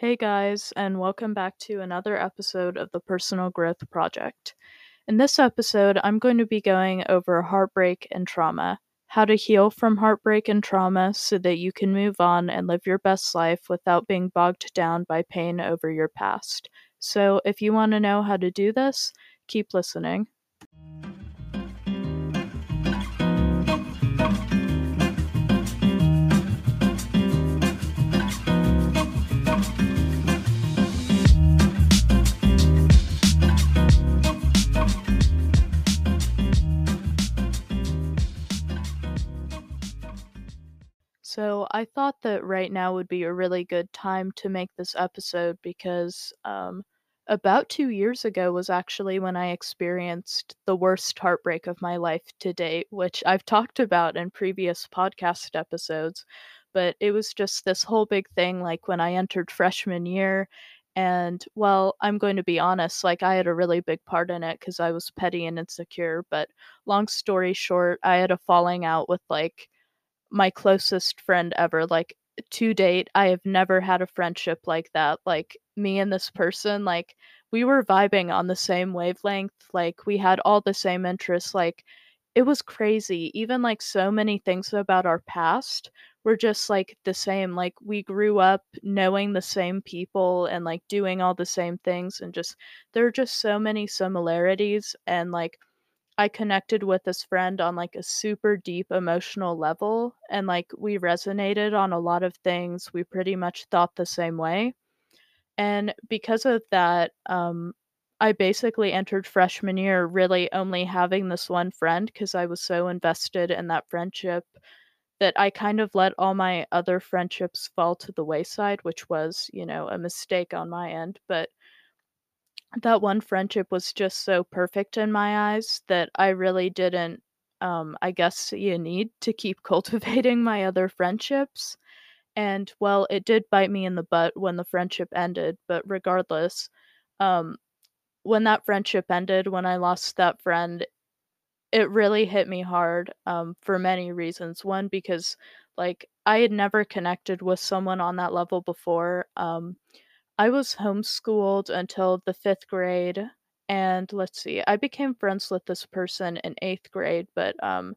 Hey guys, and welcome back to another episode of the Personal Growth Project. In this episode, I'm going to be going over heartbreak and trauma, how to heal from heartbreak and trauma so that you can move on and live your best life without being bogged down by pain over your past. So, if you want to know how to do this, keep listening. So, I thought that right now would be a really good time to make this episode because um, about two years ago was actually when I experienced the worst heartbreak of my life to date, which I've talked about in previous podcast episodes. But it was just this whole big thing like when I entered freshman year. And well, I'm going to be honest, like I had a really big part in it because I was petty and insecure. But long story short, I had a falling out with like my closest friend ever. Like to date, I have never had a friendship like that. Like me and this person, like we were vibing on the same wavelength. Like we had all the same interests. Like it was crazy. Even like so many things about our past were just like the same. Like we grew up knowing the same people and like doing all the same things and just there are just so many similarities and like I connected with this friend on like a super deep emotional level and like we resonated on a lot of things. We pretty much thought the same way. And because of that, um, I basically entered freshman year really only having this one friend because I was so invested in that friendship that I kind of let all my other friendships fall to the wayside, which was, you know, a mistake on my end. But that one friendship was just so perfect in my eyes that I really didn't, um, I guess, a need to keep cultivating my other friendships. And well, it did bite me in the butt when the friendship ended, but regardless, um, when that friendship ended, when I lost that friend, it really hit me hard um, for many reasons. One, because like I had never connected with someone on that level before. Um, I was homeschooled until the 5th grade, and let's see, I became friends with this person in 8th grade, but, um,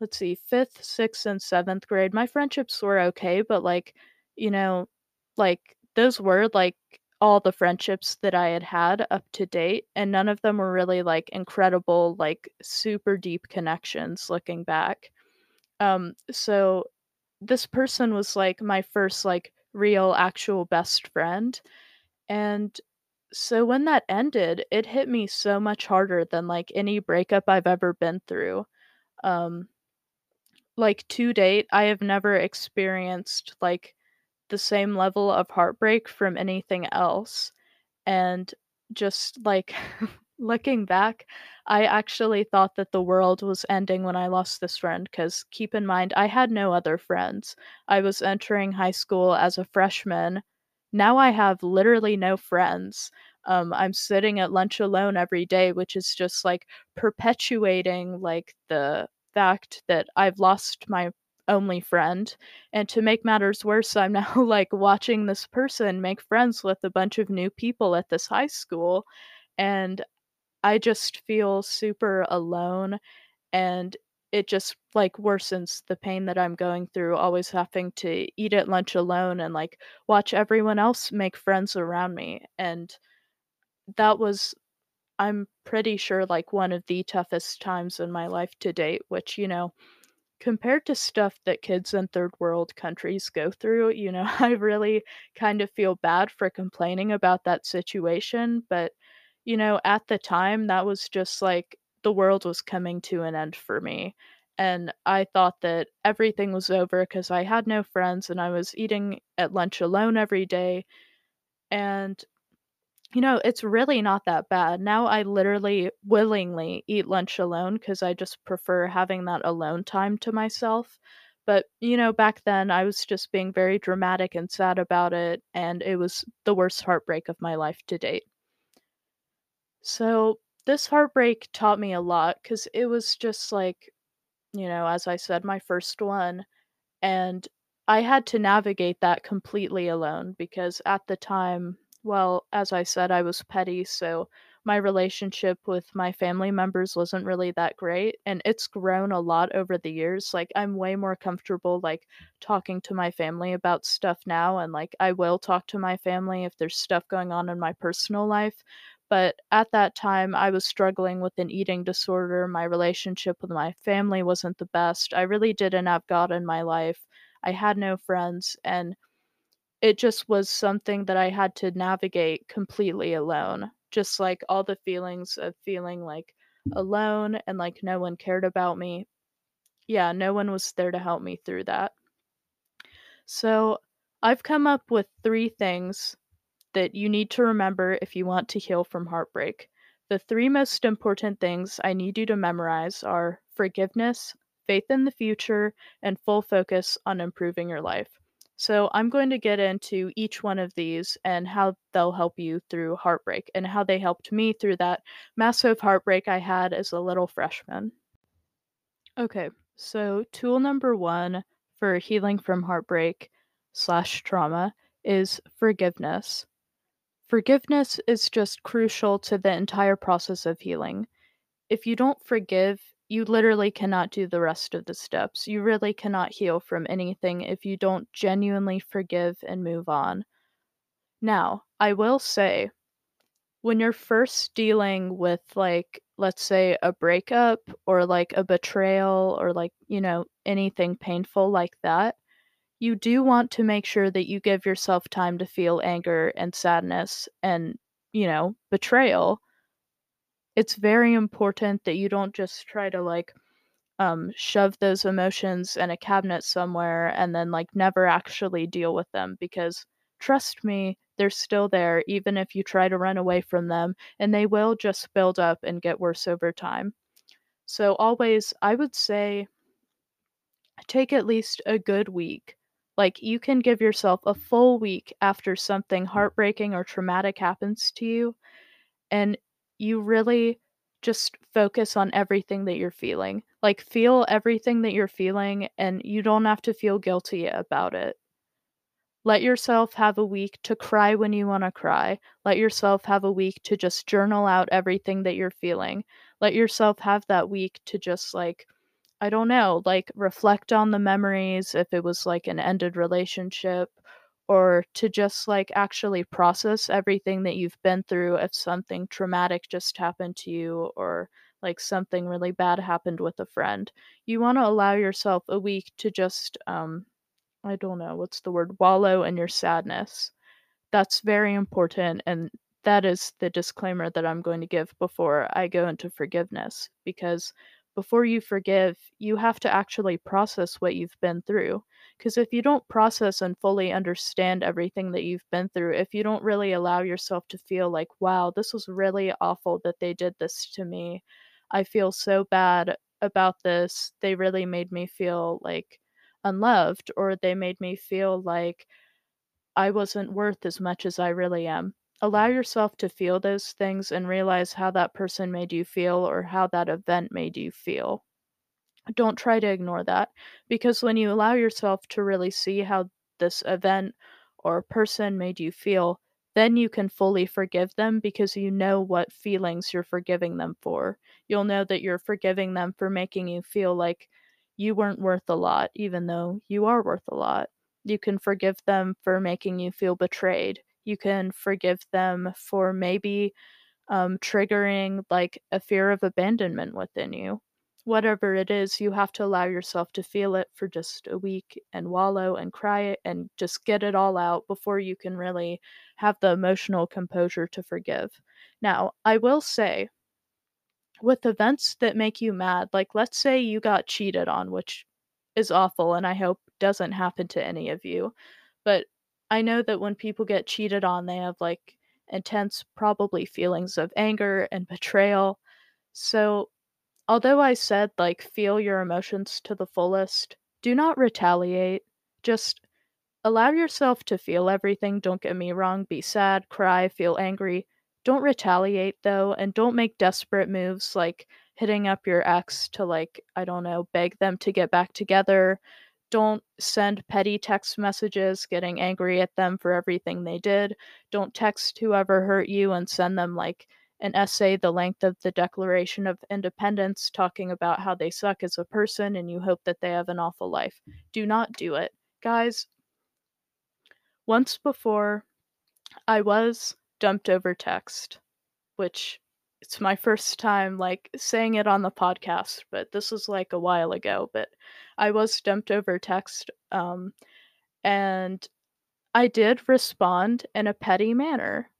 let's see, 5th, 6th, and 7th grade, my friendships were okay, but, like, you know, like, those were, like, all the friendships that I had had up to date, and none of them were really, like, incredible, like, super deep connections looking back. Um, so this person was, like, my first, like, real, actual best friend, and so when that ended, it hit me so much harder than, like, any breakup I've ever been through. Um, like, to date, I have never experienced, like, the same level of heartbreak from anything else, and just, like, looking back, I actually thought that the world was ending when I lost this friend. Because keep in mind, I had no other friends. I was entering high school as a freshman. Now I have literally no friends. Um, I'm sitting at lunch alone every day, which is just, like, perpetuating, like, the fact that I've lost my only friend, and to make matters worse, I'm now, like, watching this person make friends with a bunch of new people at this high school, and I just feel super alone, and it just, like, worsens the pain that I'm going through always having to eat at lunch alone and, like, watch everyone else make friends around me, and that was I'm pretty sure, like, one of the toughest times in my life to date, which, you know, compared to stuff that kids in third world countries go through, you know, I really kind of feel bad for complaining about that situation, but, you know, at the time, that was just like the world was coming to an end for me, and I thought that everything was over because I had no friends and I was eating at lunch alone every day, and you know, it's really not that bad. Now I literally willingly eat lunch alone because I just prefer having that alone time to myself. But, you know, back then I was just being very dramatic and sad about it, and it was the worst heartbreak of my life to date. So, this heartbreak taught me a lot because it was just like, you know, as I said, my first one. And I had to navigate that completely alone because at the time, well, as I said, I was petty, so my relationship with my family members wasn't really that great, and it's grown a lot over the years. Like, I'm way more comfortable, like, talking to my family about stuff now, and, like, I will talk to my family if there's stuff going on in my personal life. But at that time, I was struggling with an eating disorder. My relationship with my family wasn't the best. I really didn't have God in my life. I had no friends, and it just was something that I had to navigate completely alone. Just like all the feelings of feeling like alone and like no one cared about me. Yeah, no one was there to help me through that. So, I've come up with three things that you need to remember if you want to heal from heartbreak. The three most important things I need you to memorize are forgiveness, faith in the future, and full focus on improving your life. So, I'm going to get into each one of these and how they'll help you through heartbreak and how they helped me through that massive heartbreak I had as a little freshman. Okay, so tool number one for healing from heartbreak slash trauma is forgiveness. Forgiveness is just crucial to the entire process of healing. If you don't forgive, you literally cannot do the rest of the steps. You really cannot heal from anything if you don't genuinely forgive and move on. Now, I will say, when you're first dealing with, like, let's say a breakup or like a betrayal or like, you know, anything painful like that, you do want to make sure that you give yourself time to feel anger and sadness and, you know, betrayal. It's very important that you don't just try to like um, shove those emotions in a cabinet somewhere and then like never actually deal with them because trust me, they're still there even if you try to run away from them and they will just build up and get worse over time. So, always, I would say take at least a good week like, you can give yourself a full week after something heartbreaking or traumatic happens to you, and you really just focus on everything that you're feeling. Like, feel everything that you're feeling, and you don't have to feel guilty about it. Let yourself have a week to cry when you want to cry. Let yourself have a week to just journal out everything that you're feeling. Let yourself have that week to just like I don't know, like reflect on the memories if it was like an ended relationship or to just like actually process everything that you've been through if something traumatic just happened to you or like something really bad happened with a friend. You want to allow yourself a week to just um I don't know, what's the word, wallow in your sadness. That's very important and that is the disclaimer that I'm going to give before I go into forgiveness because before you forgive, you have to actually process what you've been through. Because if you don't process and fully understand everything that you've been through, if you don't really allow yourself to feel like, wow, this was really awful that they did this to me, I feel so bad about this. They really made me feel like unloved, or they made me feel like I wasn't worth as much as I really am. Allow yourself to feel those things and realize how that person made you feel or how that event made you feel. Don't try to ignore that because when you allow yourself to really see how this event or person made you feel, then you can fully forgive them because you know what feelings you're forgiving them for. You'll know that you're forgiving them for making you feel like you weren't worth a lot, even though you are worth a lot. You can forgive them for making you feel betrayed. You can forgive them for maybe um, triggering like a fear of abandonment within you. Whatever it is, you have to allow yourself to feel it for just a week and wallow and cry it and just get it all out before you can really have the emotional composure to forgive. Now, I will say, with events that make you mad, like let's say you got cheated on, which is awful and I hope doesn't happen to any of you. But I know that when people get cheated on, they have like intense, probably feelings of anger and betrayal. So, although I said like feel your emotions to the fullest, do not retaliate. Just allow yourself to feel everything. Don't get me wrong, be sad, cry, feel angry. Don't retaliate though, and don't make desperate moves like hitting up your ex to like, I don't know, beg them to get back together don't send petty text messages getting angry at them for everything they did. Don't text whoever hurt you and send them like an essay the length of the Declaration of Independence talking about how they suck as a person and you hope that they have an awful life. Do not do it. Guys, once before, I was dumped over text, which it's my first time like saying it on the podcast, but this was like a while ago, but I was dumped over text um and I did respond in a petty manner.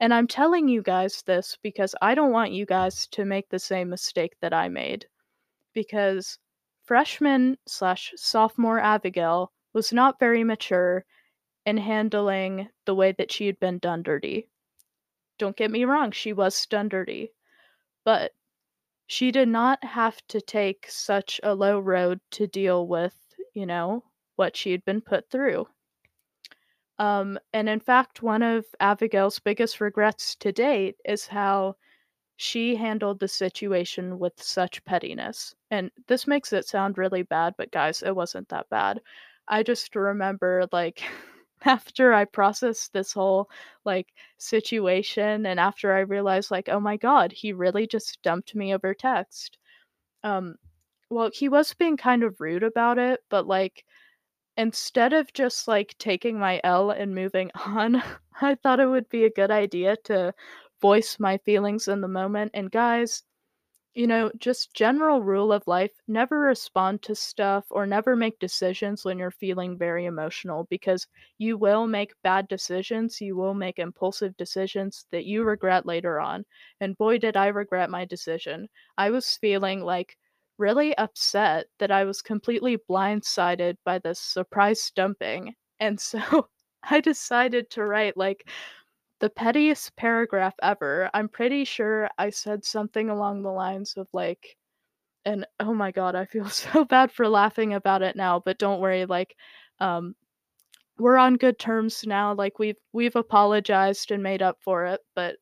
And I'm telling you guys this because I don't want you guys to make the same mistake that I made. Because freshman slash sophomore Abigail was not very mature in handling the way that she had been done dirty. Don't get me wrong, she was done. But she did not have to take such a low road to deal with, you know, what she had been put through. Um, and in fact, one of Abigail's biggest regrets to date is how she handled the situation with such pettiness. And this makes it sound really bad, but guys, it wasn't that bad. I just remember, like, after I processed this whole, like, situation, and after I realized, like, oh my god, he really just dumped me over text. Um, well, he was being kind of rude about it, but, like, instead of just like taking my L and moving on, I thought it would be a good idea to voice my feelings in the moment. And guys, you know, just general rule of life never respond to stuff or never make decisions when you're feeling very emotional because you will make bad decisions. You will make impulsive decisions that you regret later on. And boy, did I regret my decision. I was feeling like really upset that I was completely blindsided by this surprise dumping. And so I decided to write like the pettiest paragraph ever. I'm pretty sure I said something along the lines of like, and oh my god, I feel so bad for laughing about it now, but don't worry, like, um, we're on good terms now. Like we've we've apologized and made up for it, but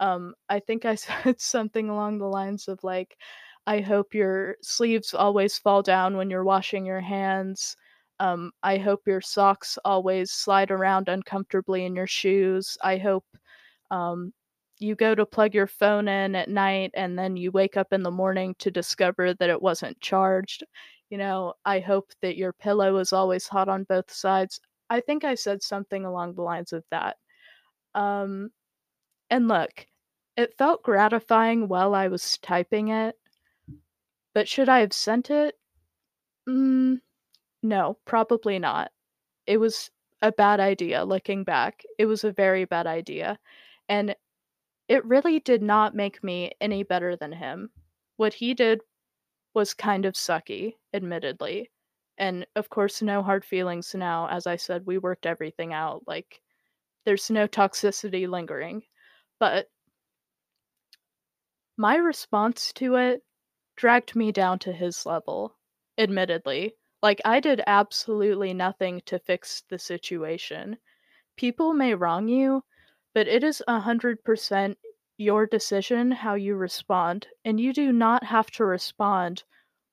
um, I think I said something along the lines of like, I hope your sleeves always fall down when you're washing your hands. Um, I hope your socks always slide around uncomfortably in your shoes. I hope um, you go to plug your phone in at night and then you wake up in the morning to discover that it wasn't charged. You know, I hope that your pillow is always hot on both sides. I think I said something along the lines of that. Um, and look, it felt gratifying while I was typing it, but should I have sent it? Mm, no, probably not. It was a bad idea looking back. It was a very bad idea. And it really did not make me any better than him. What he did was kind of sucky, admittedly. And of course, no hard feelings now. As I said, we worked everything out. Like, there's no toxicity lingering. But my response to it dragged me down to his level, admittedly. Like, I did absolutely nothing to fix the situation. People may wrong you, but it is 100% your decision how you respond, and you do not have to respond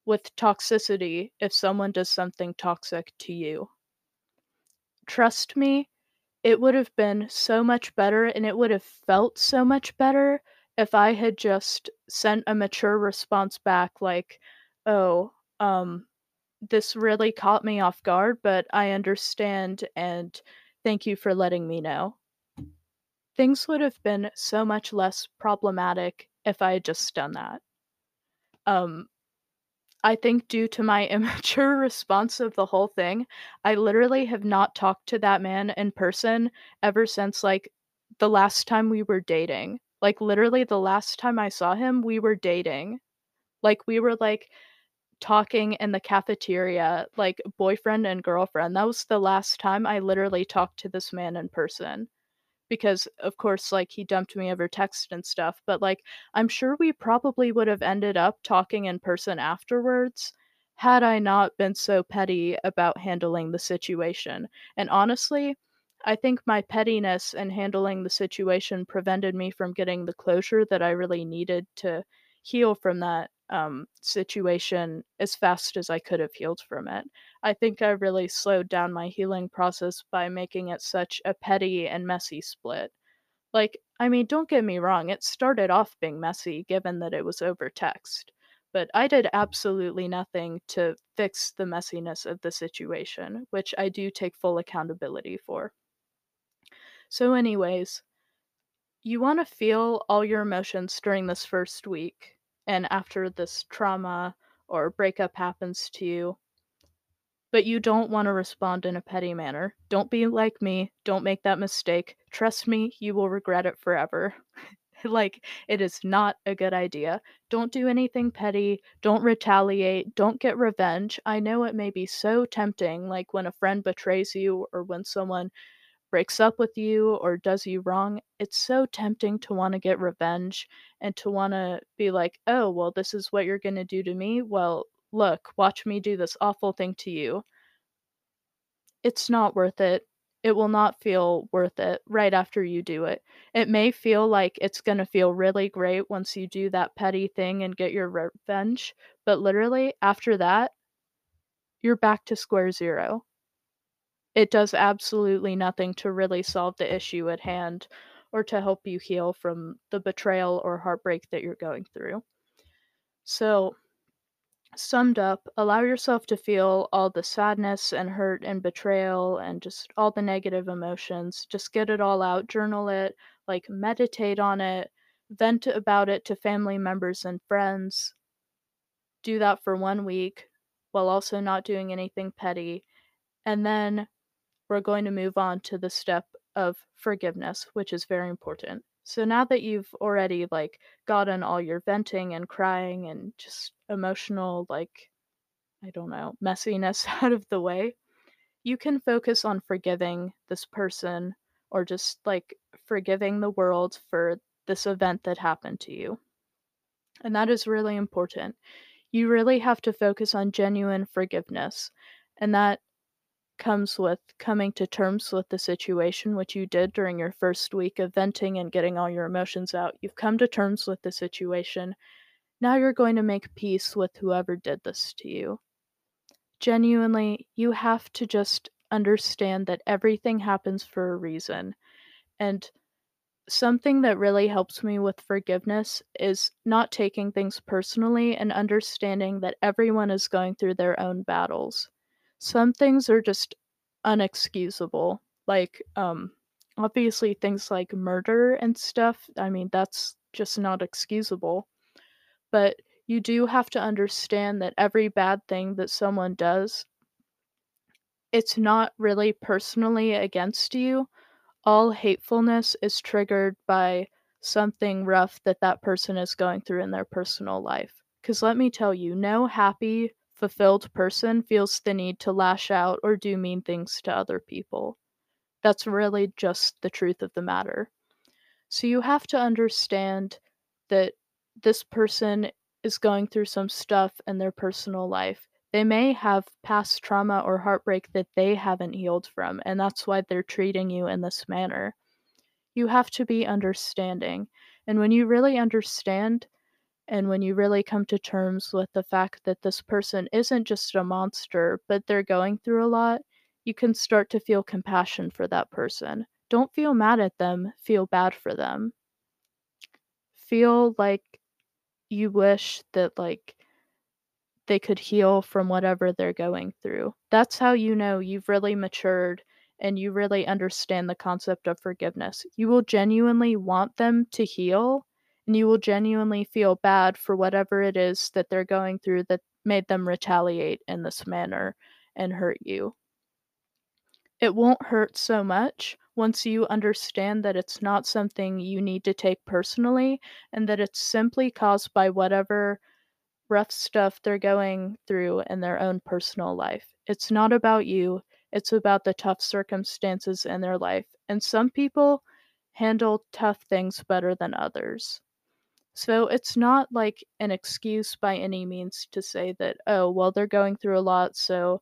with toxicity if someone does something toxic to you. Trust me, it would have been so much better and it would have felt so much better if I had just sent a mature response back like, "Oh, um this really caught me off guard, but I understand and thank you for letting me know." Things would have been so much less problematic if I had just done that. Um I think due to my immature response of the whole thing, I literally have not talked to that man in person ever since like the last time we were dating. Like literally the last time I saw him, we were dating. Like we were like talking in the cafeteria, like boyfriend and girlfriend. That was the last time I literally talked to this man in person. Because of course like he dumped me over text and stuff, but like I'm sure we probably would have ended up talking in person afterwards had I not been so petty about handling the situation. And honestly, I think my pettiness in handling the situation prevented me from getting the closure that I really needed to heal from that um, situation as fast as I could have healed from it. I think I really slowed down my healing process by making it such a petty and messy split. Like, I mean, don't get me wrong, it started off being messy given that it was over text, but I did absolutely nothing to fix the messiness of the situation, which I do take full accountability for. So, anyways, you want to feel all your emotions during this first week and after this trauma or breakup happens to you. But you don't want to respond in a petty manner. Don't be like me. Don't make that mistake. Trust me, you will regret it forever. like, it is not a good idea. Don't do anything petty. Don't retaliate. Don't get revenge. I know it may be so tempting, like when a friend betrays you or when someone breaks up with you or does you wrong, it's so tempting to want to get revenge and to want to be like, oh, well, this is what you're going to do to me. Well, look, watch me do this awful thing to you. It's not worth it. It will not feel worth it right after you do it. It may feel like it's going to feel really great once you do that petty thing and get your revenge, but literally after that, you're back to square zero it does absolutely nothing to really solve the issue at hand or to help you heal from the betrayal or heartbreak that you're going through. So, summed up, allow yourself to feel all the sadness and hurt and betrayal and just all the negative emotions. Just get it all out, journal it, like meditate on it, vent about it to family members and friends. Do that for one week while also not doing anything petty. And then we're going to move on to the step of forgiveness, which is very important. So now that you've already like gotten all your venting and crying and just emotional like I don't know, messiness out of the way, you can focus on forgiving this person or just like forgiving the world for this event that happened to you. And that is really important. You really have to focus on genuine forgiveness. And that comes with coming to terms with the situation, which you did during your first week of venting and getting all your emotions out. You've come to terms with the situation. Now you're going to make peace with whoever did this to you. Genuinely, you have to just understand that everything happens for a reason. And something that really helps me with forgiveness is not taking things personally and understanding that everyone is going through their own battles some things are just unexcusable. Like, um, obviously things like murder and stuff, I mean, that's just not excusable. But you do have to understand that every bad thing that someone does, it's not really personally against you. All hatefulness is triggered by something rough that that person is going through in their personal life. Because let me tell you, no happy, fulfilled person feels the need to lash out or do mean things to other people. That's really just the truth of the matter. So you have to understand that this person is going through some stuff in their personal life. They may have past trauma or heartbreak that they haven't healed from, and that's why they're treating you in this manner. You have to be understanding. And when you really understand, and when you really come to terms with the fact that this person isn't just a monster, but they're going through a lot, you can start to feel compassion for that person. Don't feel mad at them, feel bad for them. Feel like you wish that, like, they could heal from whatever they're going through. That's how you know you've really matured and you really understand the concept of forgiveness. You will genuinely want them to heal and you will genuinely feel bad for whatever it is that they're going through that made them retaliate in this manner and hurt you. It won't hurt so much once you understand that it's not something you need to take personally and that it's simply caused by whatever rough stuff they're going through in their own personal life. It's not about you, it's about the tough circumstances in their life. And some people handle tough things better than others. So it's not like an excuse by any means to say that, oh, well, they're going through a lot, so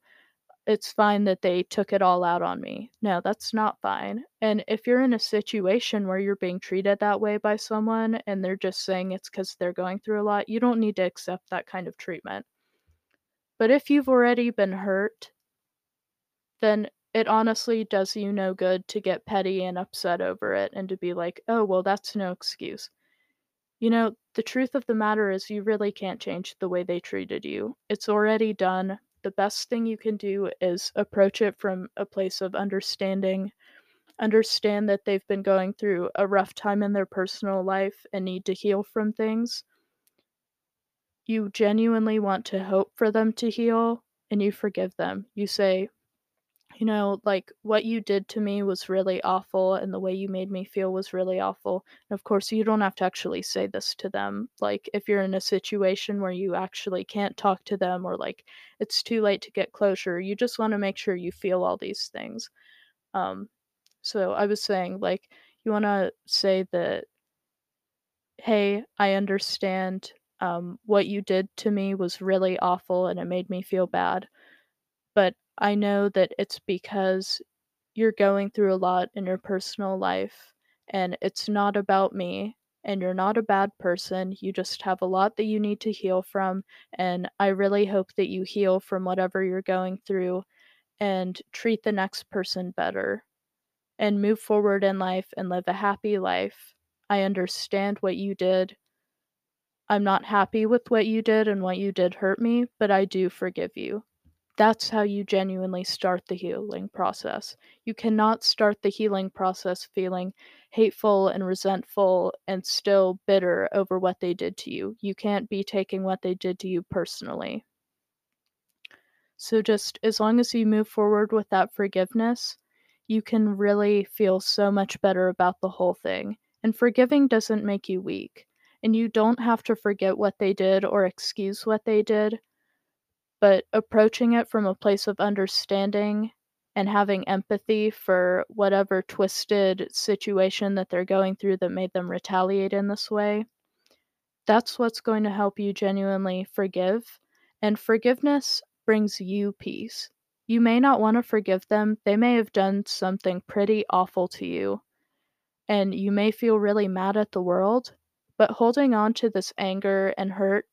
it's fine that they took it all out on me. No, that's not fine. And if you're in a situation where you're being treated that way by someone and they're just saying it's because they're going through a lot, you don't need to accept that kind of treatment. But if you've already been hurt, then it honestly does you no good to get petty and upset over it and to be like, oh, well, that's no excuse. You know, the truth of the matter is you really can't change the way they treated you. It's already done the best thing you can do is approach it from a place of understanding. Understand that they've been going through a rough time in their personal life and need to heal from things. You genuinely want to hope for them to heal and you forgive them. You say, you know, like what you did to me was really awful and the way you made me feel was really awful. And of course, you don't have to actually say this to them. Like if you're in a situation where you actually can't talk to them or like it's too late to get closure, you just want to make sure you feel all these things. Um so I was saying like you want to say that hey, I understand um what you did to me was really awful and it made me feel bad. I know that it's because you're going through a lot in your personal life, and it's not about me, and you're not a bad person. You just have a lot that you need to heal from, and I really hope that you heal from whatever you're going through and treat the next person better and move forward in life and live a happy life. I understand what you did. I'm not happy with what you did and what you did hurt me, but I do forgive you. That's how you genuinely start the healing process. You cannot start the healing process feeling hateful and resentful and still bitter over what they did to you. You can't be taking what they did to you personally. So, just as long as you move forward with that forgiveness, you can really feel so much better about the whole thing. And forgiving doesn't make you weak. And you don't have to forget what they did or excuse what they did but approaching it from a place of understanding and having empathy for whatever twisted situation that they're going through that made them retaliate in this way. That's what's going to help you genuinely forgive. And forgiveness brings you peace. You may not want to forgive them, they may have done something pretty awful to you, and you may feel really mad at the world, but holding on to this anger and hurt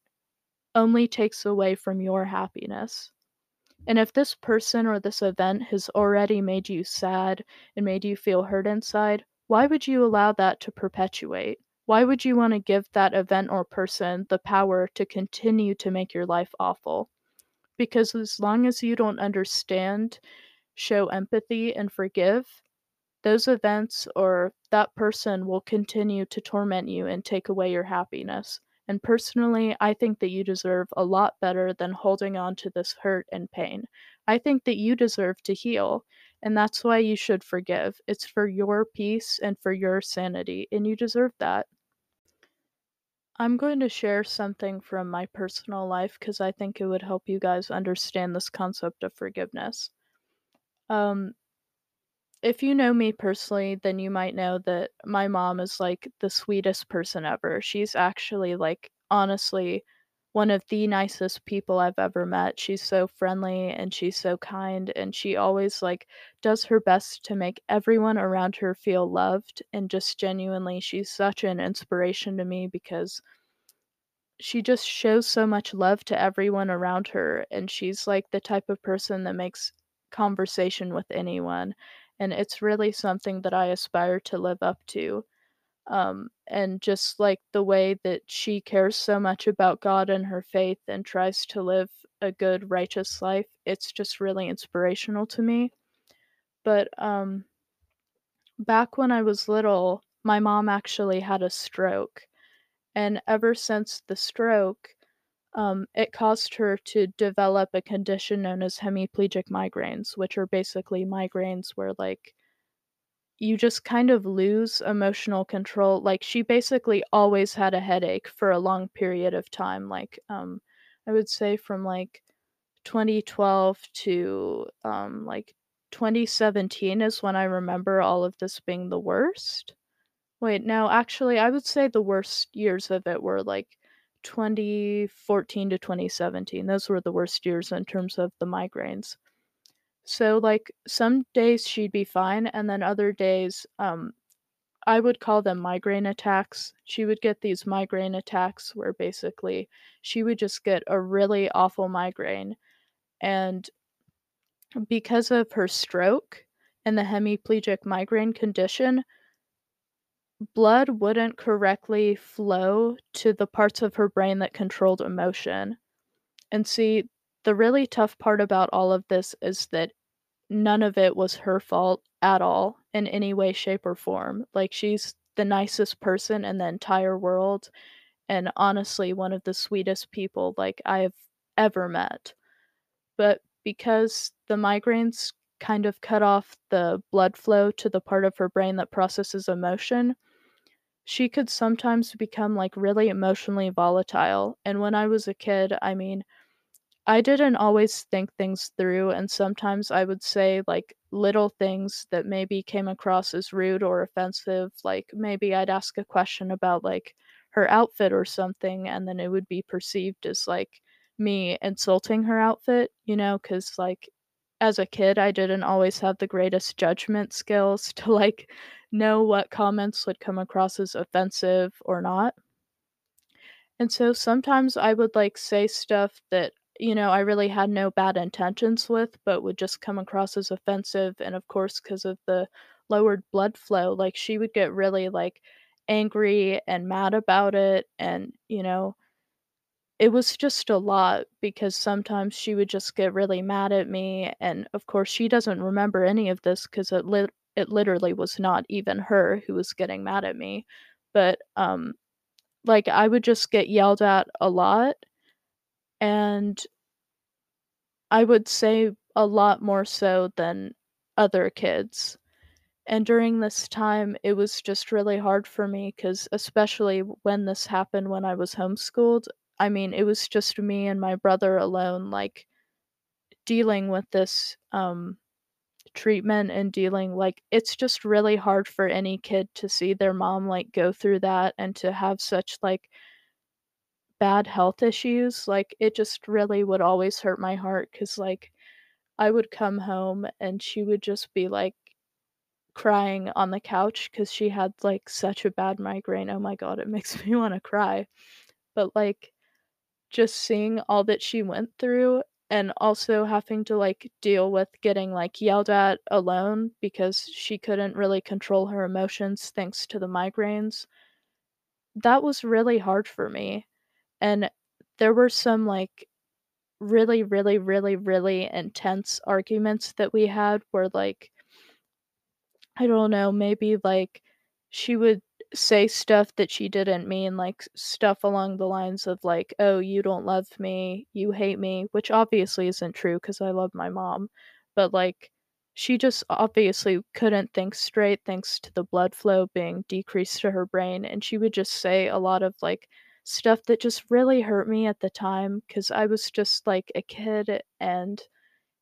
only takes away from your happiness. And if this person or this event has already made you sad and made you feel hurt inside, why would you allow that to perpetuate? Why would you want to give that event or person the power to continue to make your life awful? Because as long as you don't understand, show empathy, and forgive, those events or that person will continue to torment you and take away your happiness. And personally, I think that you deserve a lot better than holding on to this hurt and pain. I think that you deserve to heal, and that's why you should forgive. It's for your peace and for your sanity, and you deserve that. I'm going to share something from my personal life because I think it would help you guys understand this concept of forgiveness. Um, if you know me personally, then you might know that my mom is like the sweetest person ever. She's actually like honestly one of the nicest people I've ever met. She's so friendly and she's so kind and she always like does her best to make everyone around her feel loved and just genuinely she's such an inspiration to me because she just shows so much love to everyone around her and she's like the type of person that makes conversation with anyone and it's really something that I aspire to live up to. Um, and just like the way that she cares so much about God and her faith and tries to live a good, righteous life, it's just really inspirational to me. But um, back when I was little, my mom actually had a stroke. And ever since the stroke, um, it caused her to develop a condition known as hemiplegic migraines, which are basically migraines where, like, you just kind of lose emotional control. Like, she basically always had a headache for a long period of time. Like, um, I would say from like 2012 to um, like 2017 is when I remember all of this being the worst. Wait, no, actually, I would say the worst years of it were like 2014 to 2017. Those were the worst years in terms of the migraines. So, like, some days she'd be fine, and then other days, um, I would call them migraine attacks. She would get these migraine attacks where basically she would just get a really awful migraine. And because of her stroke and the hemiplegic migraine condition, blood wouldn't correctly flow to the parts of her brain that controlled emotion. And see, the really tough part about all of this is that none of it was her fault at all in any way, shape, or form. Like, she's the nicest person in the entire world, and honestly, one of the sweetest people, like, I've ever met. But because the migraines kind of cut off the blood flow to the part of her brain that processes emotion, she could sometimes become, like, really emotionally volatile. And when I was a kid, I mean, I didn't always think things through, and sometimes I would say, like, little things that maybe came across as rude or offensive, like, maybe I'd ask a question about, like, her outfit or something, and then it would be perceived as, like, me insulting her outfit, you know, because like, as a kid, I didn't always have the greatest judgment skills to, like, know what comments would come across as offensive or not. And so sometimes I would, like, say stuff that, you know, I really had no bad intentions with, but would just come across as offensive, and of course, because of the lowered blood flow, like, she would get really, like, angry and mad about it, and, you know, it was just a lot because sometimes she would just get really mad at me, and, of course, she doesn't remember any of this because it lit it literally was not even her who was getting mad at me, but, um like, I would just get yelled at a lot, and I would say a lot more so than other kids. And during this time, it was just really hard for me because, especially when this happened when I was homeschooled, I mean, it was just me and my brother alone, like, dealing with this, um, treatment and dealing like, it's just really hard for any kid to see their mom, like, go through that and to have such, like, bad health issues, like, it just really would always hurt my heart because like, I would come home and she would just be, like, crying on the couch because she had, like, such a bad migraine, oh my god, it makes me wanna cry. But, like, just seeing all that she went through and also having to, like, deal with getting, like, yelled at alone because she couldn't really control her emotions thanks to the migraines, that was really hard for me. And there were some, like, really, really, really, really intense arguments that we had where, like, I don't know, maybe, like, she would say stuff that she didn't mean, like, stuff along the lines of, like, "Oh, you don't love me, you hate me," which obviously isn't true because I love my mom, but, like, she just obviously couldn't think straight thanks to the blood flow being decreased to her brain, and she would just say a lot of, like, stuff that just really hurt me at the time because I was just, like, a kid and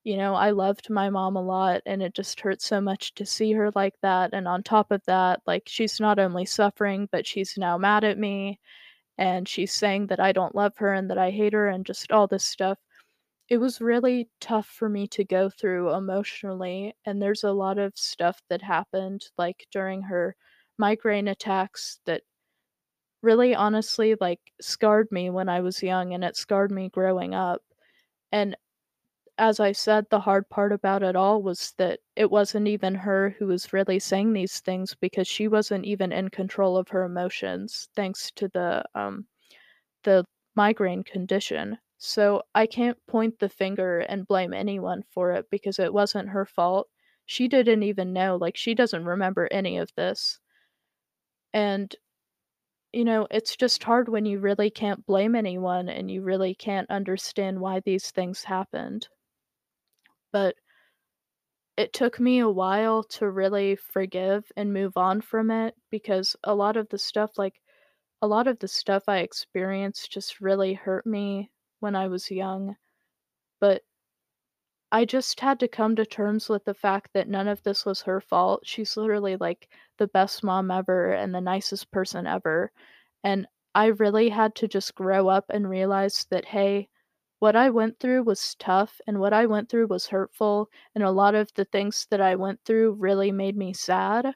you know, I loved my mom a lot, and it just hurts so much to see her like that, and on top of that, like, she's not only suffering, but she's now mad at me, and she's saying that I don't love her and that I hate her and just all this stuff. It was really tough for me to go through emotionally, and there's a lot of stuff that happened, like, during her migraine attacks that really honestly, like, scarred me when I was young, and it scarred me growing up, and as I said, the hard part about it all was that it wasn't even her who was really saying these things because she wasn't even in control of her emotions thanks to the um the migraine condition. So I can't point the finger and blame anyone for it because it wasn't her fault. She didn't even know, like she doesn't remember any of this. And you know, it's just hard when you really can't blame anyone and you really can't understand why these things happened. But It took me a while to really forgive and move on from it because a lot of the stuff like, a lot of the stuff I experienced just really hurt me when I was young, but I just had to come to terms with the fact that none of this was her fault. She's literally, like, the best mom ever and the nicest person ever, and I really had to just grow up and realize that, hey what I went through was tough and what I went through was hurtful, and a lot of the things that I went through really made me sad.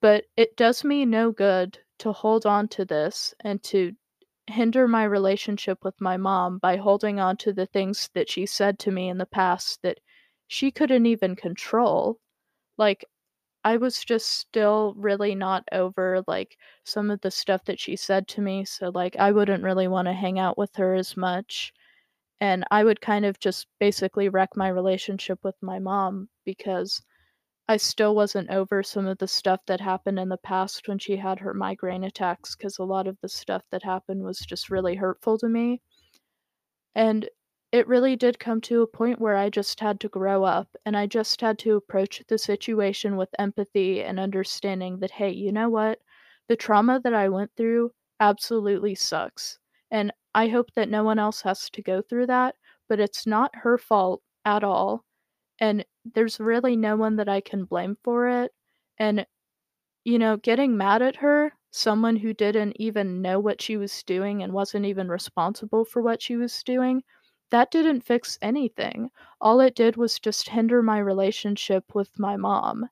But it does me no good to hold on to this and to hinder my relationship with my mom by holding on to the things that she said to me in the past that she couldn't even control. Like, I was just still really not over, like, some of the stuff that she said to me, so, like, I wouldn't really wanna hang out with her as much, and I would kind of just basically wreck my relationship with my mom because I still wasn't over some of the stuff that happened in the past when she had her migraine attacks because a lot of the stuff that happened was just really hurtful to me. And it really did come to a point where I just had to grow up, and I just had to approach the situation with empathy and understanding that, "Hey, you know what? The trauma that I went through absolutely sucks, and I hope that no one else has to go through that, but it's not her fault at all, and there's really no one that I can blame for it." And, you know, getting mad at her, someone who didn't even know what she was doing and wasn't even responsible for what she was doing, that didn't fix anything. All it did was just hinder my relationship with my mom,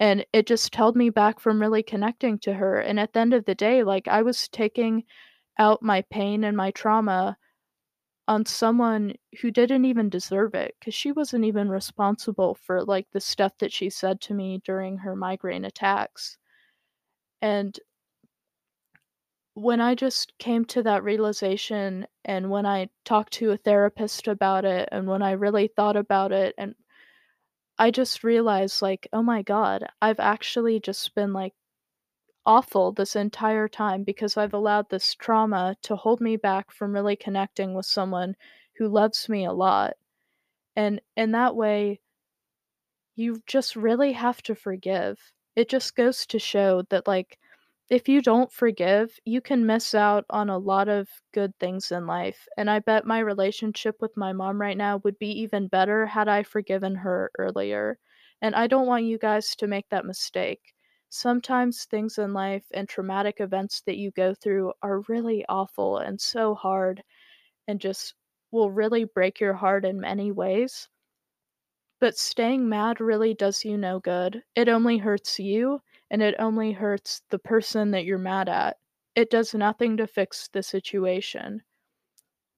and it just held me back from really connecting to her, and at the end of the day, like, I was taking out my pain and my trauma on someone who didn't even deserve it because she wasn't even responsible for, like, the stuff that she said to me during her migraine attacks. And when I just came to that realization, and when I talked to a therapist about it, and when I really thought about it, and I just realized, like, "Oh my god, I've actually just been, like, awful this entire time because I've allowed this trauma to hold me back from really connecting with someone who loves me a lot." And in that way you just really have to forgive. It just goes to show that, like, if you don't forgive, you can miss out on a lot of good things in life, and I bet my relationship with my mom right now would be even better had I forgiven her earlier, and I don't want you guys to make that mistake. Sometimes things in life and traumatic events that you go through are really awful and so hard and just will really break your heart in many ways. But staying mad really does you no good. It only hurts you, and it only hurts the person that you're mad at. It does nothing to fix the situation.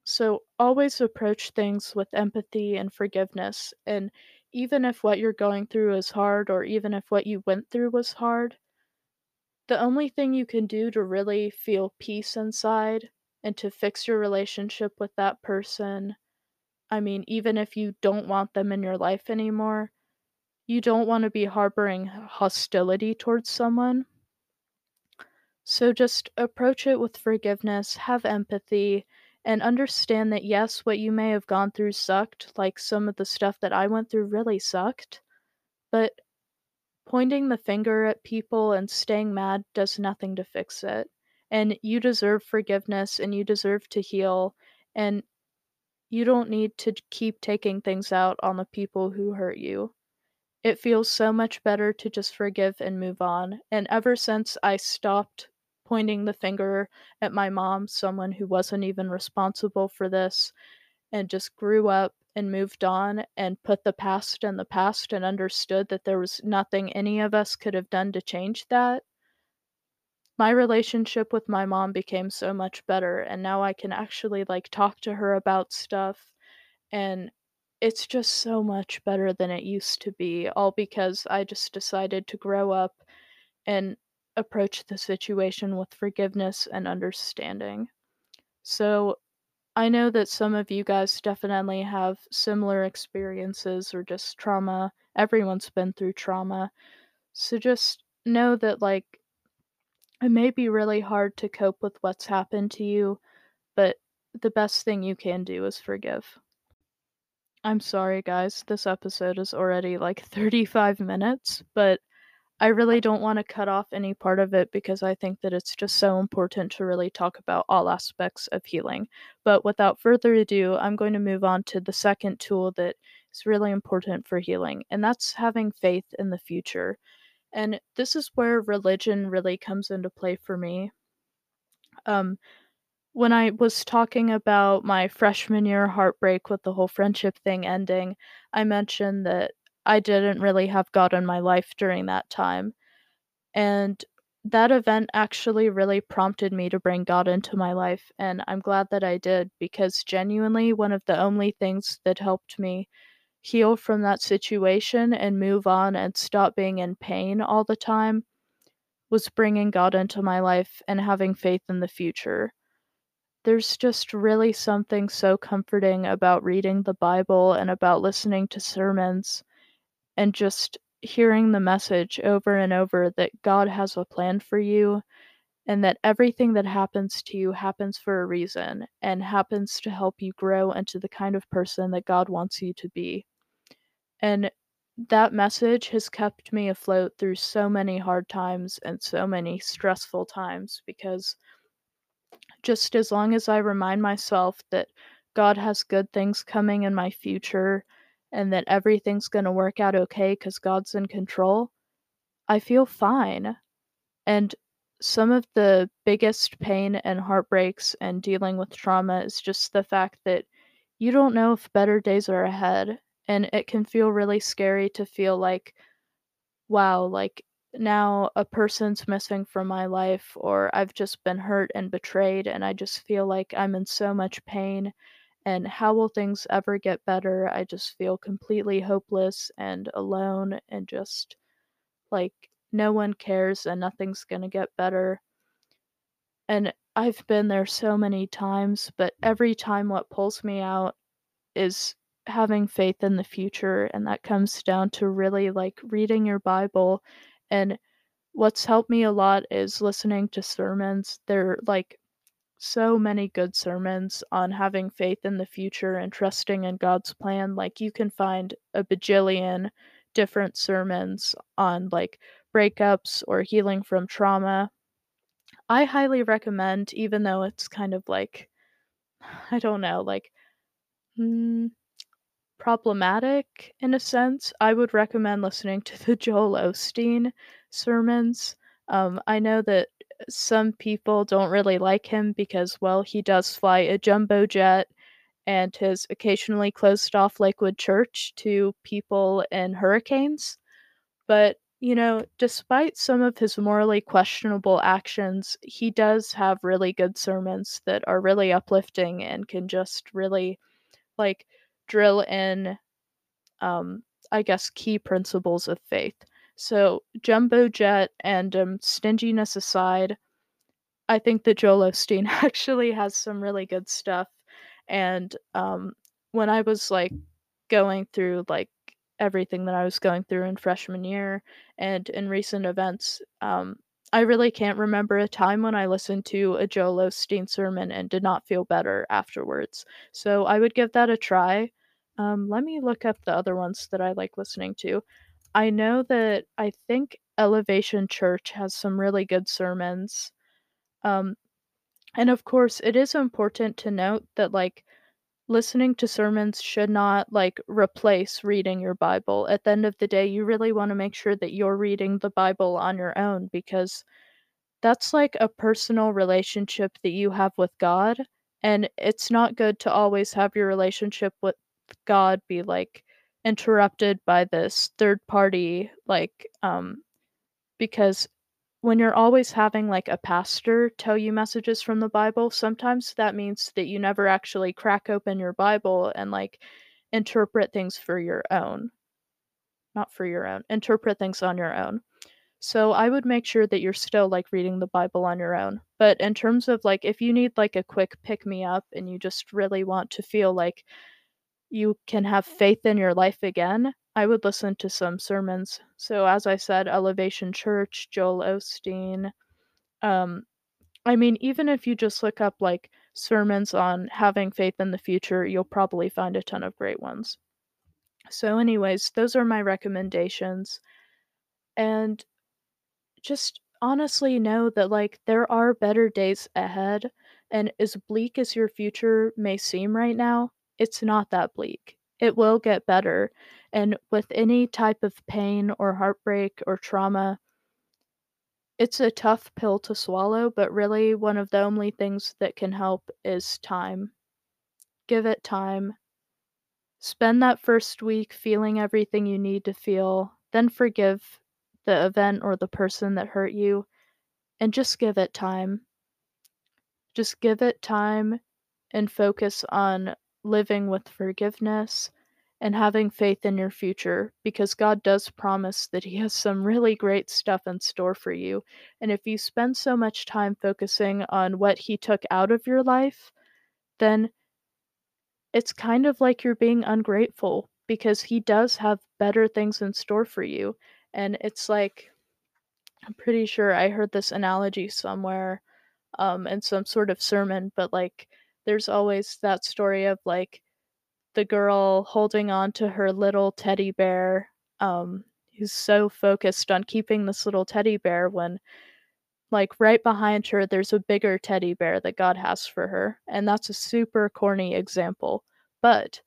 So, always approach things with empathy and forgiveness, and even if what you're going through is hard or even if what you went through was hard the only thing you can do to really feel peace inside and to fix your relationship with that person I mean, even if you don't want them in your life anymore, you don't wanna be harboring hostility towards someone. So just approach it with forgiveness, have empathy, and understand that, yes, what you may have gone through sucked, like, some of the stuff that I went through really sucked, but pointing the finger at people and staying mad does nothing to fix it, and you deserve forgiveness, and you deserve to heal, and you don't need to keep taking things out on the people who hurt you. It feels so much better to just forgive and move on, and ever since I stopped pointing the finger at my mom, someone who wasn't even responsible for this, and just grew up and moved on and put the past in the past and understood that there was nothing any of us could have done to change that my relationship with my mom became so much better, and now I can actually, like, talk to her about stuff, and it's just so much better than it used to be, all because I just decided to grow up and approach the situation with forgiveness and understanding. So, I know that some of you guys definitely have similar experiences or just trauma, everyone's been through trauma, so just know that, like it may be really hard to cope with what's happened to you, but the best thing you can do is forgive. I'm sorry, guys, this episode is already, like, 35 minutes, but I really don't wanna cut off any part of it because I think that it's just so important to really talk about all aspects of healing. But without further ado, I'm going to move on to the 2nd tool that is really important for healing, and that's having faith in the future. And this is where religion really comes into play for me. Um when I was talking about my freshman year heartbreak with the whole friendship thing ending, I mentioned that I didn't really have God in my life during that time. And that event actually really prompted me to bring God into my life, and I'm glad that I did because genuinely one of the only things that helped me heal from that situation and move on and stop being in pain all the time was bringing God into my life and having faith in the future. There's just really something so comforting about reading the Bible and about listening to sermons and just hearing the message over and over that God has a plan for you and that everything that happens to you happens for a reason and happens to help you grow into the kind of person that God wants you to be. And that message has kept me afloat through so many hard times and so many stressful times because just as long as I remind myself that God has good things coming in my future and that everything's going to work out okay because God's in control, I feel fine. And some of the biggest pain and heartbreaks and dealing with trauma is just the fact that you don't know if better days are ahead. And it can feel really scary to feel like, wow, like now a person's missing from my life, or I've just been hurt and betrayed, and I just feel like I'm in so much pain. And how will things ever get better? I just feel completely hopeless and alone, and just like no one cares and nothing's gonna get better. And I've been there so many times, but every time what pulls me out is having faith in the future, and that comes down to really like reading your Bible and What's helped me a lot is listening to sermons. There are, like, so many good sermons on having faith in the future and trusting in God's plan. Like, you can find a bajillion different sermons on, like, breakups or healing from trauma. I highly recommend, even though it's kind of like, I don't know, like, mm, problematic in a sense, I would recommend listening to the Joel Osteen sermons. Um, I know that some people don't really like him because, well, he does fly a jumbo jet and has occasionally closed off Lakewood Church to people in hurricanes. But, you know, despite some of his morally questionable actions, he does have really good sermons that are really uplifting and can just really, like, drill in, um, I guess, key principles of faith. So, Jumbo Jet and um, Stinginess aside, I think that Joel Osteen actually has some really good stuff. And um, when I was like going through like everything that I was going through in freshman year and in recent events, um, I really can't remember a time when I listened to a Joel Osteen sermon and did not feel better afterwards. So I would give that a try. Um, let me look up the other ones that I like listening to. I know that I think Elevation Church has some really good sermons. Um, and of course, it is important to note that like listening to sermons should not like replace reading your Bible. At the end of the day, you really want to make sure that you're reading the Bible on your own because that's like a personal relationship that you have with God. And it's not good to always have your relationship with God be like interrupted by this third party, like, um, because when you're always having like a pastor tell you messages from the Bible, sometimes that means that you never actually crack open your Bible and like interpret things for your own. Not for your own, interpret things on your own. So I would make sure that you're still like reading the Bible on your own. But in terms of like if you need like a quick pick me up and you just really want to feel like you can have faith in your life again, I would listen to some sermons. So as I said, Elevation Church, Joel Osteen. Um, I mean, even if you just look up like sermons on having faith in the future, you'll probably find a ton of great ones. So, anyways, those are my recommendations. And just honestly know that like there are better days ahead. And as bleak as your future may seem right now, it's not that bleak. It will get better. And with any type of pain or heartbreak or trauma, It's a tough pill to swallow, but really one of the only things that can help is time. Give it time. Spend that first week feeling everything you need to feel, then forgive the event or the person that hurt you, and just give it time. Just give it time and focus on living with forgiveness and having faith in your future because God does promise that He has some really great stuff in store for you. And if you spend so much time focusing on what He took out of your life, then it's kind of like you're being ungrateful because He does have better things in store for you. And it's like, I'm pretty sure I heard this analogy somewhere um, in some sort of sermon, but like, there's always that story of like the girl holding on to her little teddy bear, um, who's so focused on keeping this little teddy bear when, like, right behind her, there's a bigger teddy bear that God has for her. And that's a super corny example, but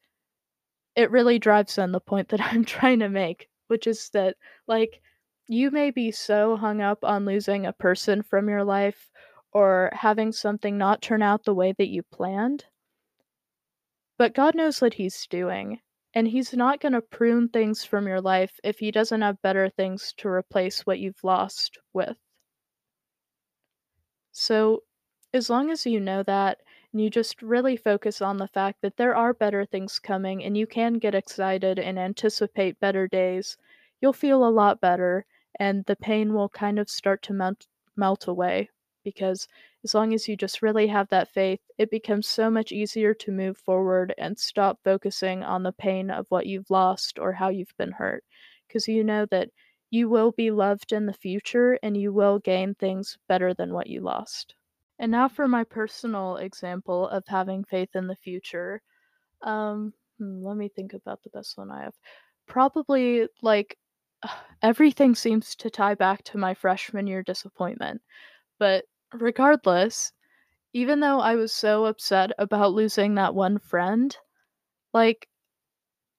it really drives in the point that I'm trying to make, which is that, like, you may be so hung up on losing a person from your life or having something not turn out the way that you planned but God knows what He's doing, and He's not going to prune things from your life if He doesn't have better things to replace what you've lost with. So, as long as you know that and you just really focus on the fact that there are better things coming and you can get excited and anticipate better days, you'll feel a lot better and the pain will kind of start to melt, melt away because as long as you just really have that faith, it becomes so much easier to move forward and stop focusing on the pain of what you've lost or how you've been hurt. Because you know that you will be loved in the future and you will gain things better than what you lost. And now for my personal example of having faith in the future. Um, hmm, let me think about the best one I have. Probably like everything seems to tie back to my freshman year disappointment. But regardless, even though I was so upset about losing that one friend, like,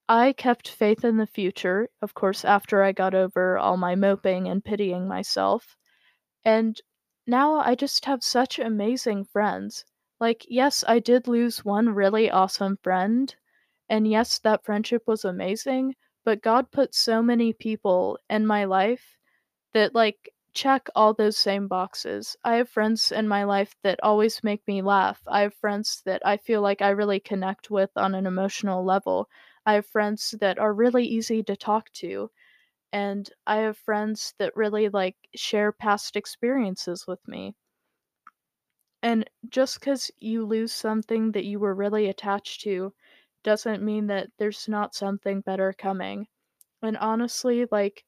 I kept faith in the future, of course, after I got over all my moping and pitying myself. And now I just have such amazing friends. Like, yes, I did lose one really awesome friend. And yes, that friendship was amazing. But God put so many people in my life that, like, check all those same boxes. I have friends in my life that always make me laugh. I have friends that I feel like I really connect with on an emotional level. I have friends that are really easy to talk to. And I have friends that really like share past experiences with me. And just because you lose something that you were really attached to doesn't mean that there's not something better coming. And honestly, like,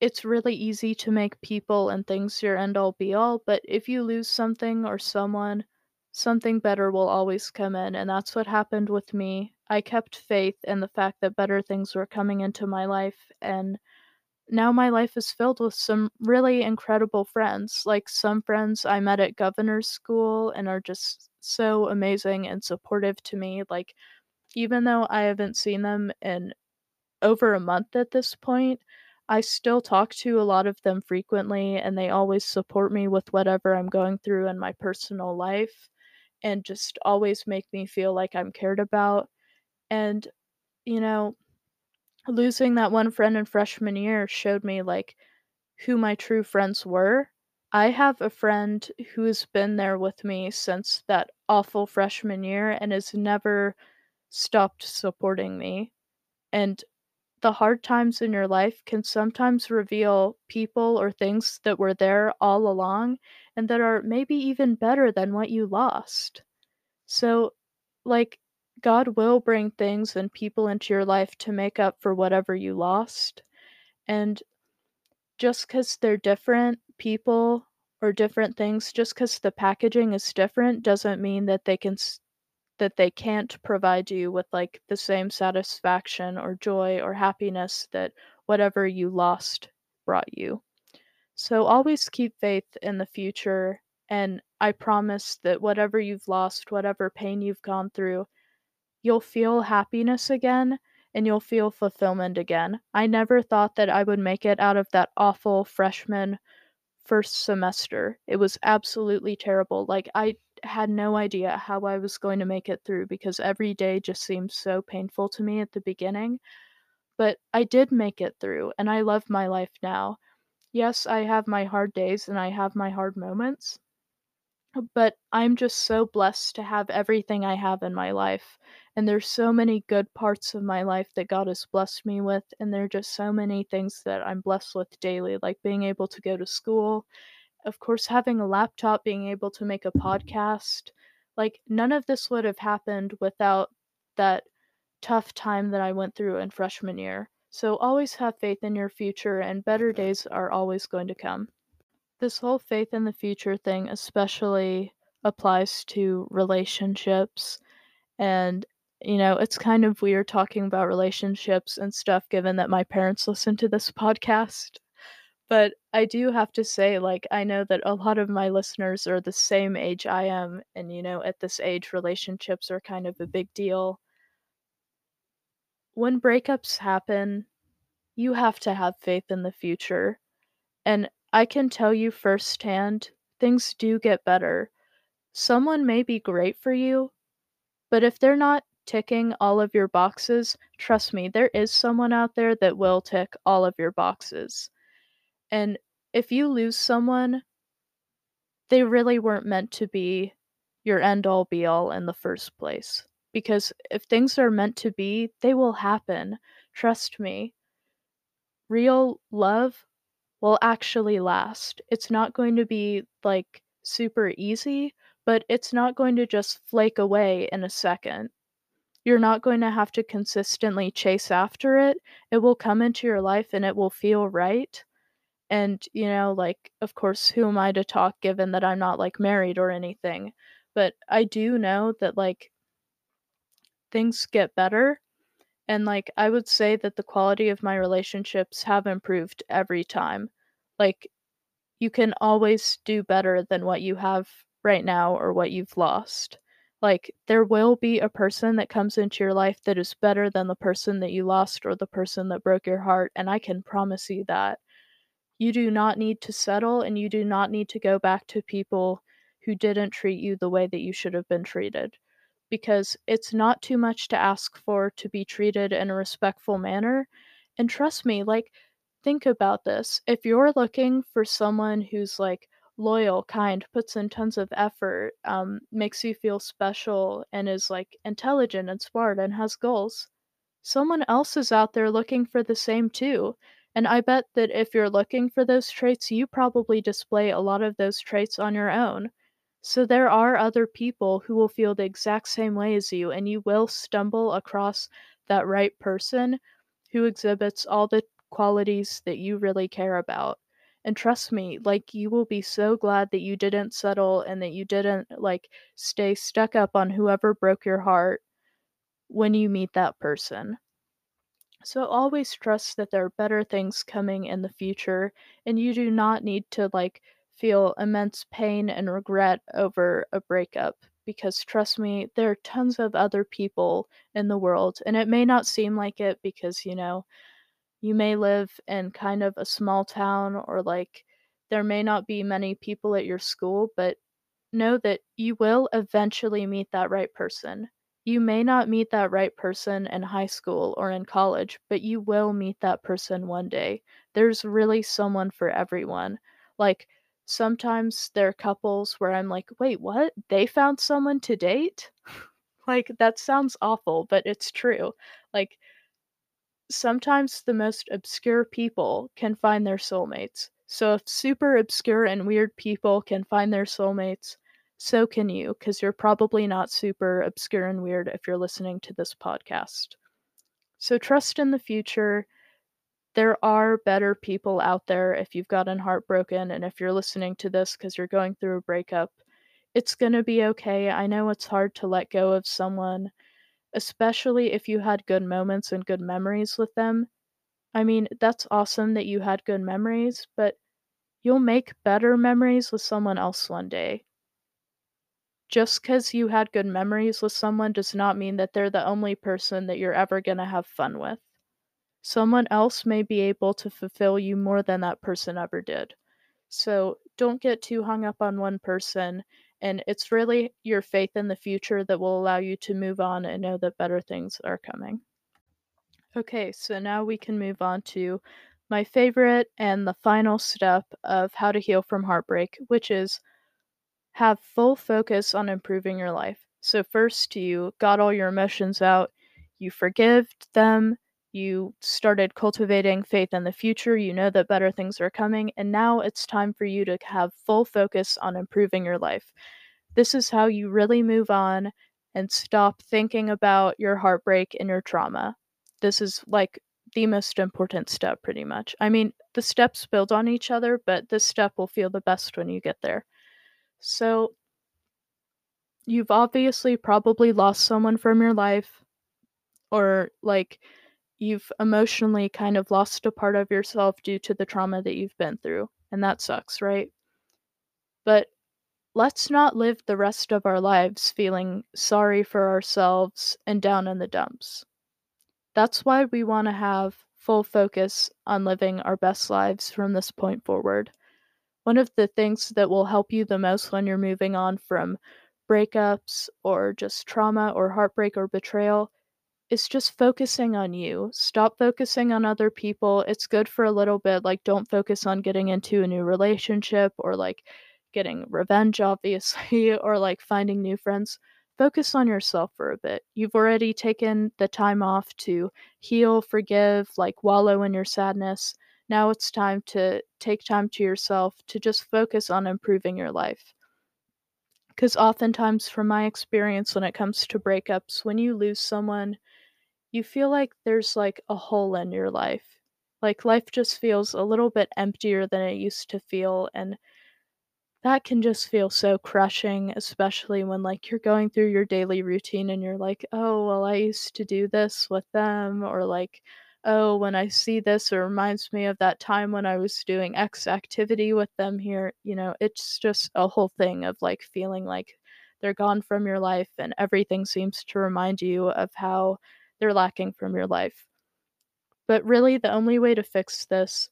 it's really easy to make people and things your end all be all, but if you lose something or someone, something better will always come in. And that's what happened with me. I kept faith in the fact that better things were coming into my life. And now my life is filled with some really incredible friends. Like some friends I met at governor's school and are just so amazing and supportive to me. Like, even though I haven't seen them in over a month at this point, I still talk to a lot of them frequently, and they always support me with whatever I'm going through in my personal life and just always make me feel like I'm cared about. And, you know, losing that one friend in freshman year showed me like who my true friends were. I have a friend who has been there with me since that awful freshman year and has never stopped supporting me. And the hard times in your life can sometimes reveal people or things that were there all along and that are maybe even better than what you lost. So, like, God will bring things and people into your life to make up for whatever you lost. And just because they're different people or different things, just because the packaging is different, doesn't mean that they can that they can't provide you with like the same satisfaction or joy or happiness that whatever you lost brought you. So always keep faith in the future and I promise that whatever you've lost, whatever pain you've gone through, you'll feel happiness again and you'll feel fulfillment again. I never thought that I would make it out of that awful freshman first semester. It was absolutely terrible. Like, I had no idea how I was going to make it through because every day just seemed so painful to me at the beginning. But I did make it through, and I love my life now. Yes, I have my hard days and I have my hard moments, but I'm just so blessed to have everything I have in my life. And there's so many good parts of my life that God has blessed me with, and there are just so many things that I'm blessed with daily, like being able to go to school, of course, having a laptop, being able to make a podcast. Like, none of this would have happened without that tough time that I went through in freshman year. So always have faith in your future, and better days are always going to come. This whole faith in the future thing especially applies to relationships. And, you know, it's kind of weird talking about relationships and stuff given that my parents listen to this podcast. But I do have to say, like, I know that a lot of my listeners are the same age I am. And, you know, at this age, relationships are kind of a big deal. When breakups happen, you have to have faith in the future. And I can tell you firsthand, things do get better. Someone may be great for you, but if they're not ticking all of your boxes, trust me, there is someone out there that will tick all of your boxes. And if you lose someone, they really weren't meant to be your end all be all in the first place. Because if things are meant to be, they will happen. Trust me. Real love will actually last. It's not going to be like super easy, but it's not going to just flake away in a second. You're not going to have to consistently chase after it. It will come into your life and it will feel right. And, you know, like, of course, who am I to talk given that I'm not like married or anything? But I do know that, like, things get better and like I would say that the quality of my relationships have improved every time. Like you can always do better than what you have right now or what you've lost. Like there will be a person that comes into your life that is better than the person that you lost or the person that broke your heart and I can promise you that. You do not need to settle and you do not need to go back to people who didn't treat you the way that you should have been treated because it's not too much to ask for to be treated in a respectful manner. And trust me, like, think about this. If you're looking for someone who's like loyal, kind, puts in tons of effort, um, makes you feel special, and is like intelligent and smart and has goals, someone else is out there looking for the same too. And I bet that if you're looking for those traits, you probably display a lot of those traits on your own. So there are other people who will feel the exact same way as you, and you will stumble across that right person who exhibits all the qualities that you really care about. And trust me, like you will be so glad that you didn't settle and that you didn't like stay stuck up on whoever broke your heart when you meet that person. So always trust that there are better things coming in the future and you do not need to like feel immense pain and regret over a breakup because trust me, there are tons of other people in the world, and it may not seem like it because, you know, you may live in kind of a small town or like there may not be many people at your school, but know that you will eventually meet that right person. You may not meet that right person in high school or in college, but you will meet that person one day. There's really someone for everyone. Like, sometimes there are couples where I'm like, wait, what? They found someone to date? like, that sounds awful, but it's true. Like, sometimes the most obscure people can find their soulmates. So, if super obscure and weird people can find their soulmates, so can you, because you're probably not super obscure and weird if you're listening to this podcast. So, trust in the future there are better people out there if you've gotten heartbroken and if you're listening to this because you're going through a breakup. It's going to be okay. I know it's hard to let go of someone, especially if you had good moments and good memories with them. I mean, that's awesome that you had good memories, but you'll make better memories with someone else one day. Just because you had good memories with someone does not mean that they're the only person that you're ever going to have fun with. Someone else may be able to fulfill you more than that person ever did. So don't get too hung up on one person. And it's really your faith in the future that will allow you to move on and know that better things are coming. Okay, so now we can move on to my favorite and the final step of how to heal from heartbreak, which is have full focus on improving your life. So, first, you got all your emotions out, you forgive them, you started cultivating faith in the future, you know that better things are coming, and now it's time for you to have full focus on improving your life. This is how you really move on and stop thinking about your heartbreak and your trauma. This is like the most important step, pretty much. I mean, the steps build on each other, but this step will feel the best when you get there. So, you've obviously probably lost someone from your life, or like you've emotionally kind of lost a part of yourself due to the trauma that you've been through, and that sucks, right? But let's not live the rest of our lives feeling sorry for ourselves and down in the dumps. That's why we want to have full focus on living our best lives from this point forward. One of the things that will help you the most when you're moving on from breakups or just trauma or heartbreak or betrayal is just focusing on you. Stop focusing on other people. It's good for a little bit. Like, don't focus on getting into a new relationship or like getting revenge, obviously, or like finding new friends. Focus on yourself for a bit. You've already taken the time off to heal, forgive, like wallow in your sadness. Now it's time to take time to yourself to just focus on improving your life. Because oftentimes, from my experience when it comes to breakups, when you lose someone, you feel like there's like a hole in your life. Like life just feels a little bit emptier than it used to feel. And that can just feel so crushing, especially when, like, you're going through your daily routine and you're like, "Oh, well, I used to do this with them," or like, "Oh, when I see this, it reminds me of that time when I was doing X activity with them here." You know, it's just a whole thing of, like, feeling like they're gone from your life and everything seems to remind you of how they're lacking from your life. But really, the only way to fix this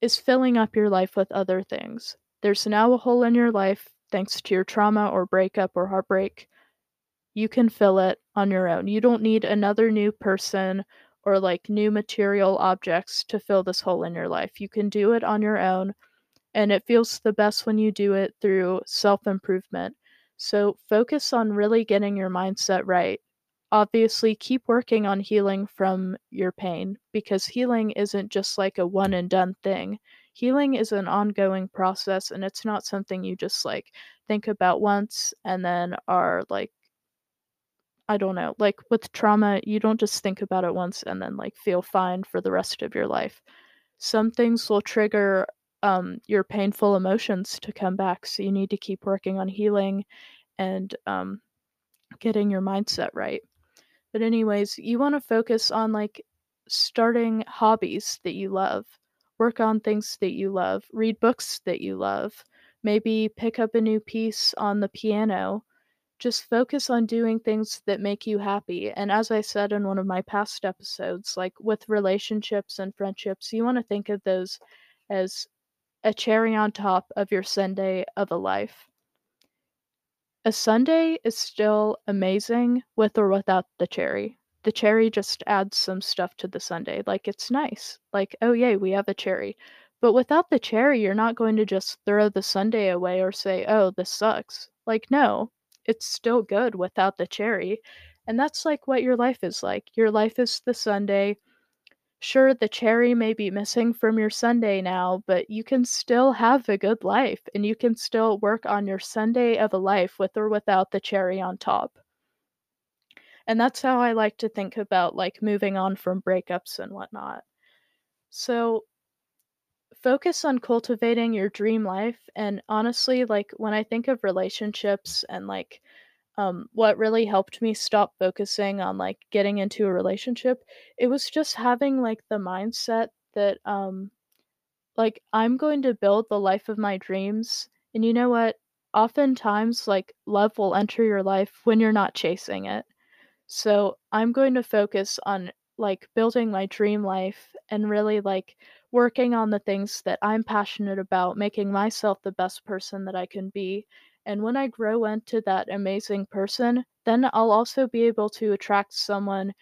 is filling up your life with other things. There's now a hole in your life thanks to your trauma or breakup or heartbreak. You can fill it on your own. You don't need another new person or like new material objects to fill this hole in your life. You can do it on your own, and it feels the best when you do it through self improvement. So focus on really getting your mindset right obviously keep working on healing from your pain because healing isn't just like a one and done thing. Healing is an ongoing process and it's not something you just like think about once and then are like I don't know, like with trauma, you don't just think about it once and then like feel fine for the rest of your life. Some things will trigger um, your painful emotions to come back, so you need to keep working on healing and um, getting your mindset right. But anyways, you want to focus on like starting hobbies that you love. Work on things that you love. Read books that you love. Maybe pick up a new piece on the piano. Just focus on doing things that make you happy. And as I said in one of my past episodes, like with relationships and friendships, you want to think of those as a cherry on top of your sundae of a life. A sundae is still amazing with or without the cherry. The cherry just adds some stuff to the sundae. Like it's nice. Like, oh yay, we have a cherry. But without the cherry, you're not going to just throw the sundae away or say, "Oh, this sucks." Like no, it's still good without the cherry. And that's like what your life is like. Your life is the sundae. Sure, the cherry may be missing from your sundae now, but you can still have a good life and you can still work on your sundae of a life with or without the cherry on top. And that's how I like to think about like moving on from breakups and whatnot. So focus on cultivating your dream life. And honestly, like when I think of relationships and like um, what really helped me stop focusing on like getting into a relationship, it was just having like the mindset that um like I'm going to build the life of my dreams. And you know what? oftentimes, like, love will enter your life when you're not chasing it. So, I'm going to focus on, like, building my dream life and really, like, working on the things that I'm passionate about, making myself the best person that I can be. And when I grow into that amazing person, then I'll also be able to attract someone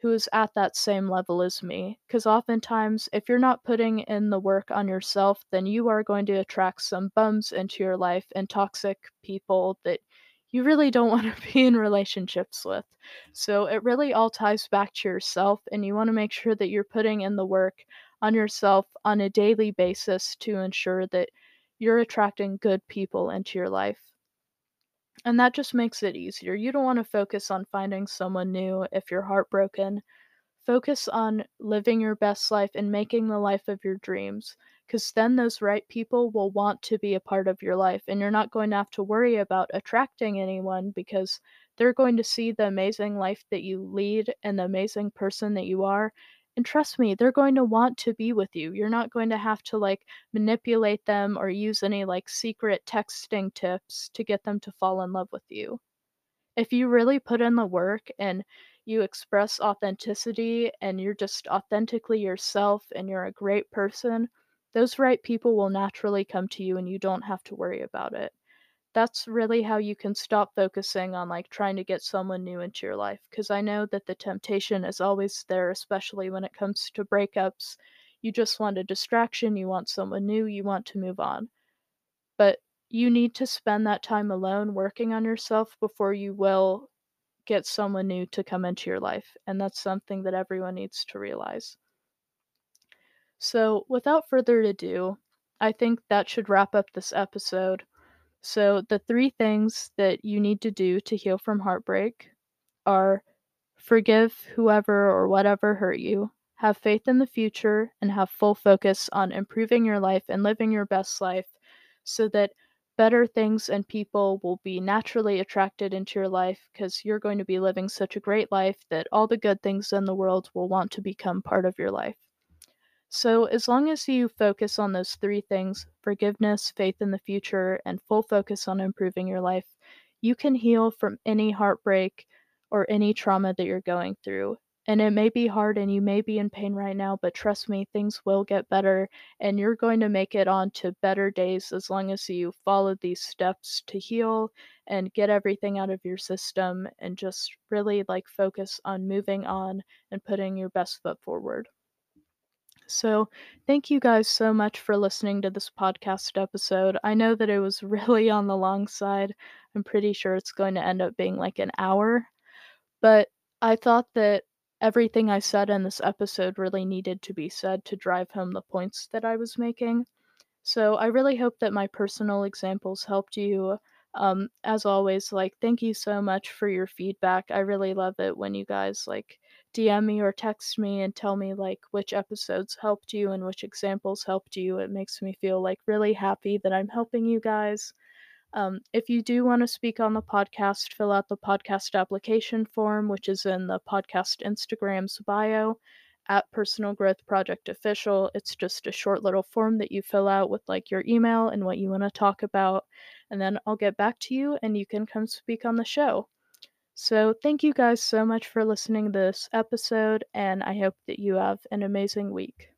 who's at that same level as me. Because oftentimes, if you're not putting in the work on yourself, then you are going to attract some bums into your life and toxic people that you really don't want to be in relationships with. So it really all ties back to yourself, and you want to make sure that you're putting in the work on yourself on a daily basis to ensure that you're attracting good people into your life. And that just makes it easier. You don't want to focus on finding someone new if you're heartbroken. Focus on living your best life and making the life of your dreams, because then those right people will want to be a part of your life, and you're not going to have to worry about attracting anyone because they're going to see the amazing life that you lead and the amazing person that you are, and trust me, they're going to want to be with you. You're not going to have to like manipulate them or use any like secret texting tips to get them to fall in love with you. If you really put in the work and you express authenticity and you're just authentically yourself and you're a great person, those right people will naturally come to you and you don't have to worry about it that's really how you can stop focusing on like trying to get someone new into your life because I know that the temptation is always there, especially when it comes to breakups. You just want a distraction, you want someone new, you want to move on. But you need to spend that time alone working on yourself before you will get someone new to come into your life. And that's something that everyone needs to realize. So, without further ado, I think that should wrap up this episode. So, the three things that you need to do to heal from heartbreak are forgive whoever or whatever hurt you, have faith in the future, and have full focus on improving your life and living your best life so that better things and people will be naturally attracted into your life because you're going to be living such a great life that all the good things in the world will want to become part of your life. So, as long as you focus on those three things forgiveness, faith in the future, and full focus on improving your life you can heal from any heartbreak or any trauma that you're going through. And it may be hard and you may be in pain right now, but trust me, things will get better and you're going to make it on to better days as long as you follow these steps to heal and get everything out of your system and just really like focus on moving on and putting your best foot forward. So, thank you guys so much for listening to this podcast episode. I know that it was really on the long side. I'm pretty sure it's going to end up being like an hour. But I thought that everything I said in this episode really needed to be said to drive home the points that I was making. So, I really hope that my personal examples helped you. Um, as always, like, thank you so much for your feedback. I really love it when you guys, like, DM me or text me and tell me like which episodes helped you and which examples helped you. It makes me feel like really happy that I'm helping you guys. Um, if you do want to speak on the podcast, fill out the podcast application form, which is in the podcast Instagram's bio at Personal Growth Project Official. It's just a short little form that you fill out with like your email and what you want to talk about. And then I'll get back to you and you can come speak on the show. So, thank you guys so much for listening to this episode, and I hope that you have an amazing week.